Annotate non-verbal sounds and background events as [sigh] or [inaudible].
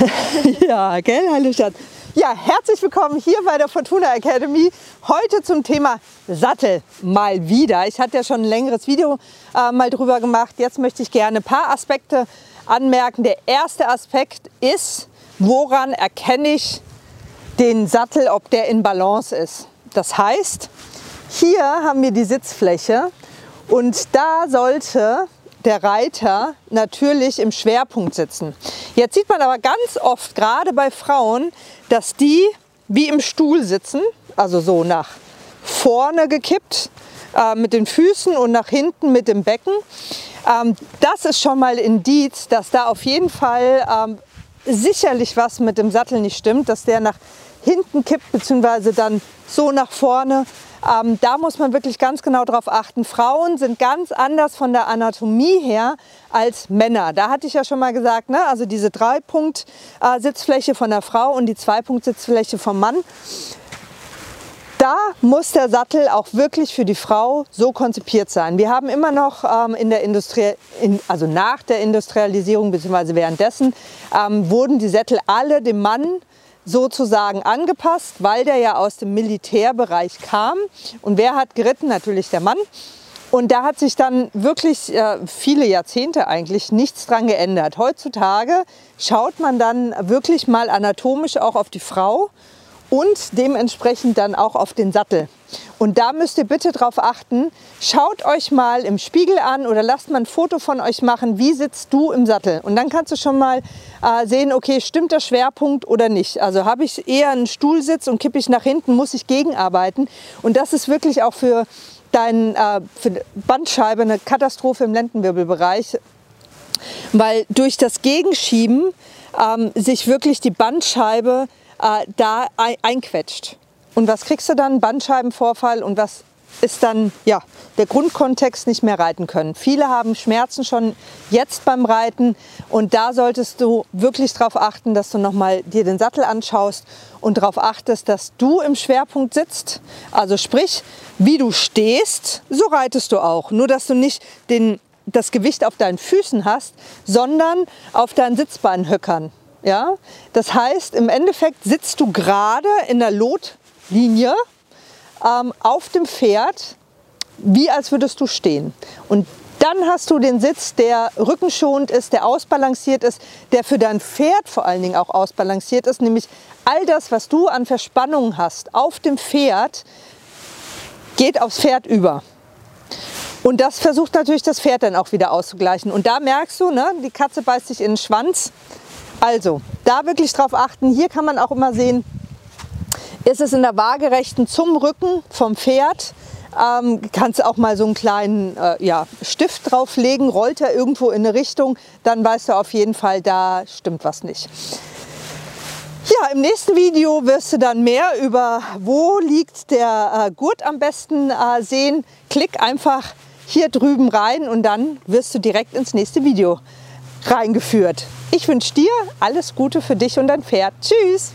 [laughs] Ja, gell, hallo Schatz. Ja, herzlich willkommen hier bei der Fortuna Academy. Heute zum Thema Sattel mal wieder. Ich hatte ja schon ein längeres Video äh, mal drüber gemacht. Jetzt möchte ich gerne ein paar Aspekte anmerken. Der erste Aspekt ist, woran erkenne ich den Sattel, ob der in Balance ist. Das heißt, hier haben wir die Sitzfläche und da sollte der Reiter natürlich im Schwerpunkt sitzen. Jetzt sieht man aber ganz oft, gerade bei Frauen, dass die wie im Stuhl sitzen, also so nach vorne gekippt äh, mit den Füßen und nach hinten mit dem Becken. Ähm, das ist schon mal Indiz, dass da auf jeden Fall ähm, sicherlich was mit dem Sattel nicht stimmt, dass der nach hinten kippt, beziehungsweise dann so nach vorne. Ähm, da muss man wirklich ganz genau drauf achten. Frauen sind ganz anders von der Anatomie her als Männer. Da hatte ich ja schon mal gesagt, ne? also diese Drei-Punkt-Sitzfläche von der Frau und die Zwei-Punkt-Sitzfläche vom Mann. Da muss der Sattel auch wirklich für die Frau so konzipiert sein. Wir haben immer noch ähm, in der Industrie, in, also nach der Industrialisierung bzw. währenddessen, ähm, wurden die Sättel alle dem Mann sozusagen angepasst, weil der ja aus dem Militärbereich kam. Und wer hat geritten? Natürlich der Mann. Und da hat sich dann wirklich äh, viele Jahrzehnte eigentlich nichts dran geändert. Heutzutage schaut man dann wirklich mal anatomisch auch auf die Frau und dementsprechend dann auch auf den Sattel. Und da müsst ihr bitte darauf achten, schaut euch mal im Spiegel an oder lasst mal ein Foto von euch machen, wie sitzt du im Sattel. Und dann kannst du schon mal äh, sehen, okay, stimmt der Schwerpunkt oder nicht. Also habe ich eher einen Stuhlsitz und kippe ich nach hinten, muss ich gegenarbeiten. Und das ist wirklich auch für deine äh, Bandscheibe eine Katastrophe im Lendenwirbelbereich, weil durch das Gegenschieben ähm, sich wirklich die Bandscheibe äh, da ein einquetscht. Und was kriegst du dann? Bandscheibenvorfall und was ist dann ja, der Grundkontext nicht mehr reiten können. Viele haben Schmerzen schon jetzt beim Reiten und da solltest du wirklich darauf achten, dass du nochmal dir den Sattel anschaust und darauf achtest, dass du im Schwerpunkt sitzt. Also sprich, wie du stehst, so reitest du auch. Nur dass du nicht den, das Gewicht auf deinen Füßen hast, sondern auf deinen Sitzbeinhöckern. Ja? Das heißt, im Endeffekt sitzt du gerade in der Lotlinie ähm, auf dem Pferd, wie als würdest du stehen. Und dann hast du den Sitz, der rückenschonend ist, der ausbalanciert ist, der für dein Pferd vor allen Dingen auch ausbalanciert ist, nämlich all das, was du an Verspannungen hast auf dem Pferd, geht aufs Pferd über. Und das versucht natürlich das Pferd dann auch wieder auszugleichen. Und da merkst du, ne, die Katze beißt sich in den Schwanz. Also, da wirklich drauf achten. Hier kann man auch immer sehen, ist es in der waagerechten zum Rücken vom Pferd. Ähm, kannst auch mal so einen kleinen äh, ja, Stift drauflegen, rollt er irgendwo in eine Richtung, dann weißt du auf jeden Fall, da stimmt was nicht. Ja, im nächsten Video wirst du dann mehr über wo liegt der äh, Gurt am besten äh, sehen. Klick einfach hier drüben rein und dann wirst du direkt ins nächste Video reingeführt. Ich wünsche dir alles Gute für dich und dein Pferd. Tschüss!